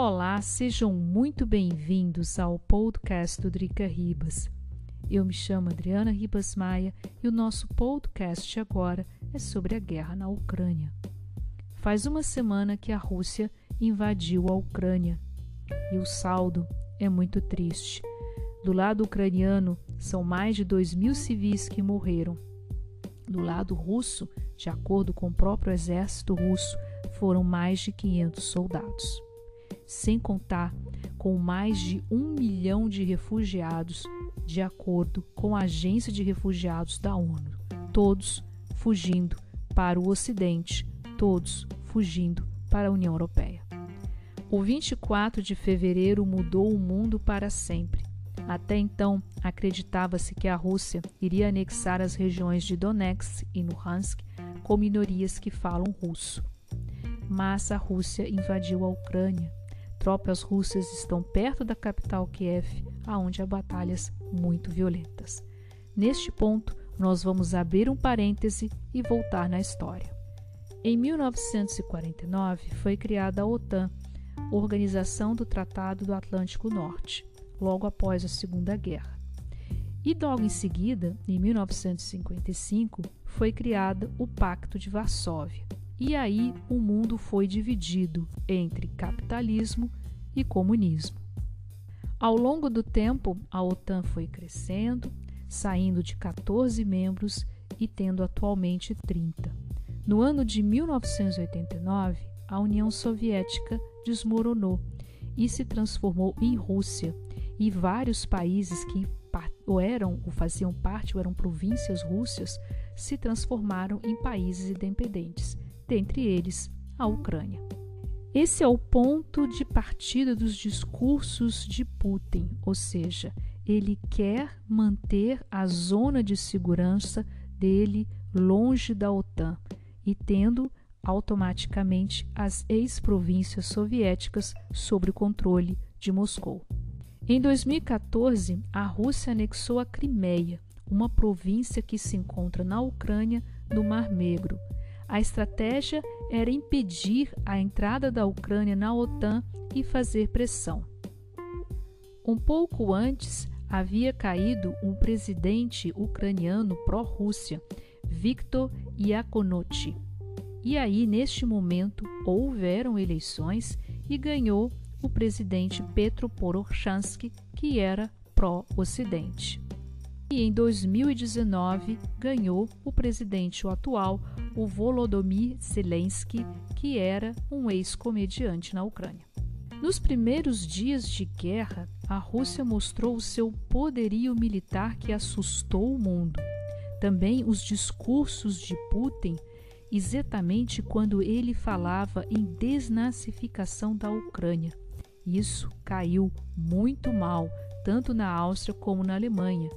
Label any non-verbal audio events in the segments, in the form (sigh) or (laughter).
Olá, sejam muito bem-vindos ao podcast do Drica Ribas. Eu me chamo Adriana Ribas Maia e o nosso podcast agora é sobre a guerra na Ucrânia. Faz uma semana que a Rússia invadiu a Ucrânia e o saldo é muito triste. Do lado ucraniano, são mais de 2 mil civis que morreram. Do lado russo, de acordo com o próprio exército russo, foram mais de 500 soldados. Sem contar com mais de um milhão de refugiados, de acordo com a Agência de Refugiados da ONU, todos fugindo para o Ocidente, todos fugindo para a União Europeia. O 24 de fevereiro mudou o mundo para sempre. Até então, acreditava-se que a Rússia iria anexar as regiões de Donetsk e Luhansk com minorias que falam russo. Mas a Rússia invadiu a Ucrânia. Tropas russas estão perto da capital Kiev, aonde há batalhas muito violentas. Neste ponto, nós vamos abrir um parêntese e voltar na história. Em 1949 foi criada a OTAN, Organização do Tratado do Atlântico Norte, logo após a Segunda Guerra. E logo em seguida, em 1955, foi criado o Pacto de Varsóvia. E aí o mundo foi dividido entre capitalismo e comunismo. Ao longo do tempo, a OTAN foi crescendo, saindo de 14 membros e tendo atualmente 30. No ano de 1989, a União Soviética desmoronou e se transformou em Rússia, e vários países que ou eram ou faziam parte ou eram províncias russas se transformaram em países independentes, dentre eles a Ucrânia. Esse é o ponto de partida dos discursos de Putin, ou seja, ele quer manter a zona de segurança dele longe da OTAN e tendo automaticamente as ex-províncias soviéticas sob o controle de Moscou. Em 2014, a Rússia anexou a Crimeia, uma província que se encontra na Ucrânia, no Mar Negro. A estratégia era impedir a entrada da Ucrânia na OTAN e fazer pressão. Um pouco antes, havia caído um presidente ucraniano pró-Rússia, Viktor Yanukovych. E aí, neste momento, houveram eleições e ganhou o presidente Petro Poroshenko, que era pró-Ocidente. E em 2019 ganhou o presidente atual, o Volodymyr Zelensky, que era um ex-comediante na Ucrânia. Nos primeiros dias de guerra, a Rússia mostrou o seu poderio militar que assustou o mundo. Também os discursos de Putin exatamente quando ele falava em desnazificação da Ucrânia. Isso caiu muito mal, tanto na Áustria como na Alemanha,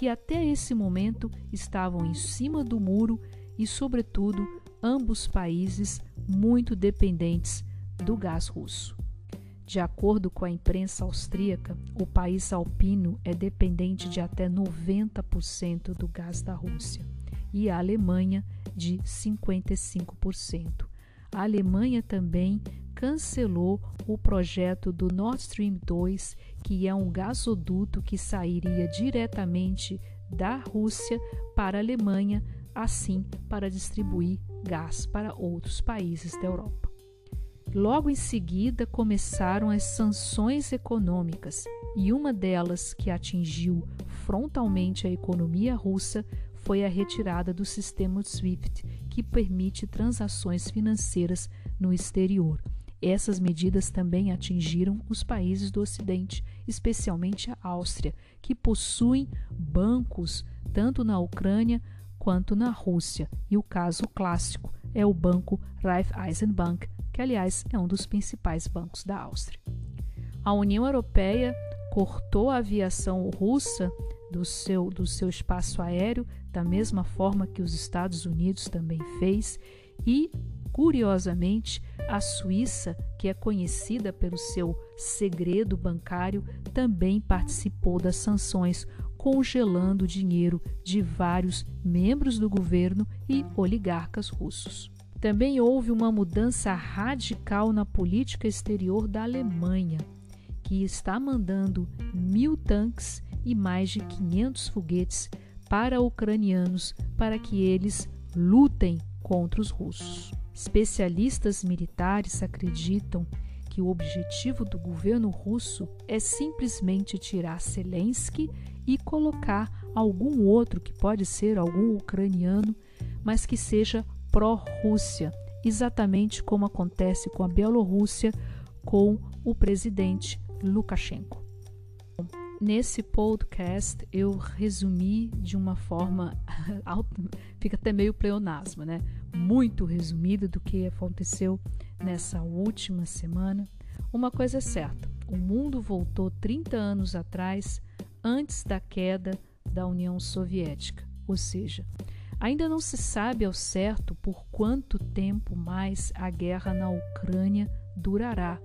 que até esse momento estavam em cima do muro e, sobretudo, ambos países muito dependentes do gás russo. De acordo com a imprensa austríaca, o país alpino é dependente de até 90% do gás da Rússia e a Alemanha de 55%. A Alemanha também cancelou o projeto do Nord Stream 2, que é um gasoduto que sairia diretamente da Rússia para a Alemanha, assim para distribuir gás para outros países da Europa. Logo em seguida começaram as sanções econômicas, e uma delas que atingiu frontalmente a economia russa foi a retirada do sistema SWIFT, que permite transações financeiras no exterior. Essas medidas também atingiram os países do Ocidente, especialmente a Áustria, que possuem bancos tanto na Ucrânia quanto na Rússia. E o caso clássico é o banco Raiffeisenbank, que aliás é um dos principais bancos da Áustria. A União Europeia cortou a aviação russa do seu, do seu espaço aéreo, da mesma forma que os Estados Unidos também fez, e, curiosamente, a Suíça, que é conhecida pelo seu segredo bancário, também participou das sanções, congelando o dinheiro de vários membros do governo e oligarcas russos. Também houve uma mudança radical na política exterior da Alemanha, que está mandando mil tanques e mais de 500 foguetes para ucranianos para que eles lutem contra os russos. Especialistas militares acreditam que o objetivo do governo russo é simplesmente tirar Zelensky e colocar algum outro, que pode ser algum ucraniano, mas que seja pró-Rússia, exatamente como acontece com a Bielorrússia com o presidente Lukashenko. Nesse podcast eu resumi de uma forma (laughs) fica até meio pleonasmo, né? Muito resumido do que aconteceu nessa última semana. Uma coisa é certa: o mundo voltou 30 anos atrás, antes da queda da União Soviética, ou seja, ainda não se sabe ao certo por quanto tempo mais a guerra na Ucrânia durará,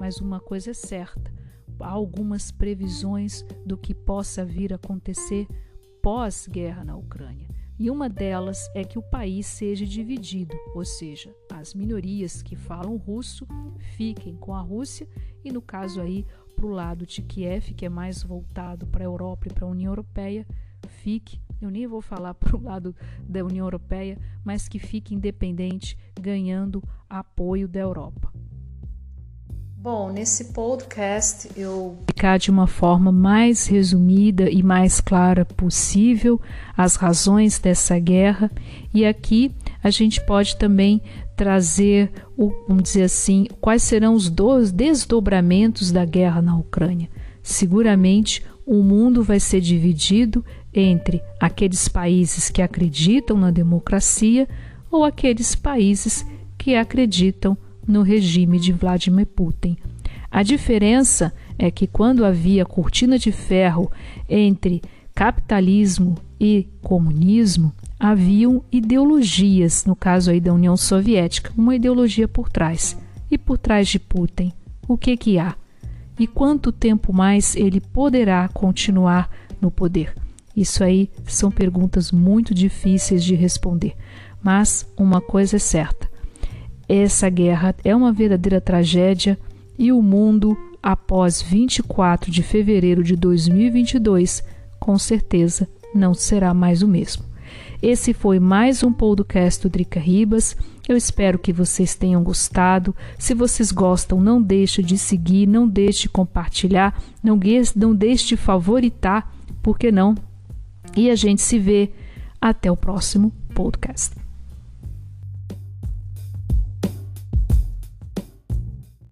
mas uma coisa é certa: algumas previsões do que possa vir a acontecer pós-guerra na Ucrânia. E uma delas é que o país seja dividido, ou seja, as minorias que falam russo fiquem com a Rússia e, no caso aí, para o lado de Kiev, que é mais voltado para a Europa e para a União Europeia, fique, eu nem vou falar (laughs) para o lado da União Europeia, mas que fique independente, ganhando apoio da Europa. Bom, nesse podcast eu explicar de uma forma mais resumida e mais clara possível as razões dessa guerra e aqui a gente pode também trazer, o, vamos dizer assim, quais serão os desdobramentos da guerra na Ucrânia. Seguramente o mundo vai ser dividido entre aqueles países que acreditam na democracia ou aqueles países que acreditam no regime de Vladimir Putin. A diferença é que quando havia cortina de ferro entre capitalismo e comunismo, haviam ideologias, no caso aí da União Soviética, uma ideologia por trás. E por trás de Putin, o que que há? E quanto tempo mais ele poderá continuar no poder? Isso aí são perguntas muito difíceis de responder. Mas uma coisa é certa: essa guerra é uma verdadeira tragédia e o mundo, após 24 de fevereiro de 2022, com certeza não será mais o mesmo. Esse foi mais um podcast do Drica Ribas. Eu espero que vocês tenham gostado. Se vocês gostam, não deixe de seguir, não deixe de compartilhar, não, deixe de favoritar, por que não? E a gente se vê até o próximo podcast.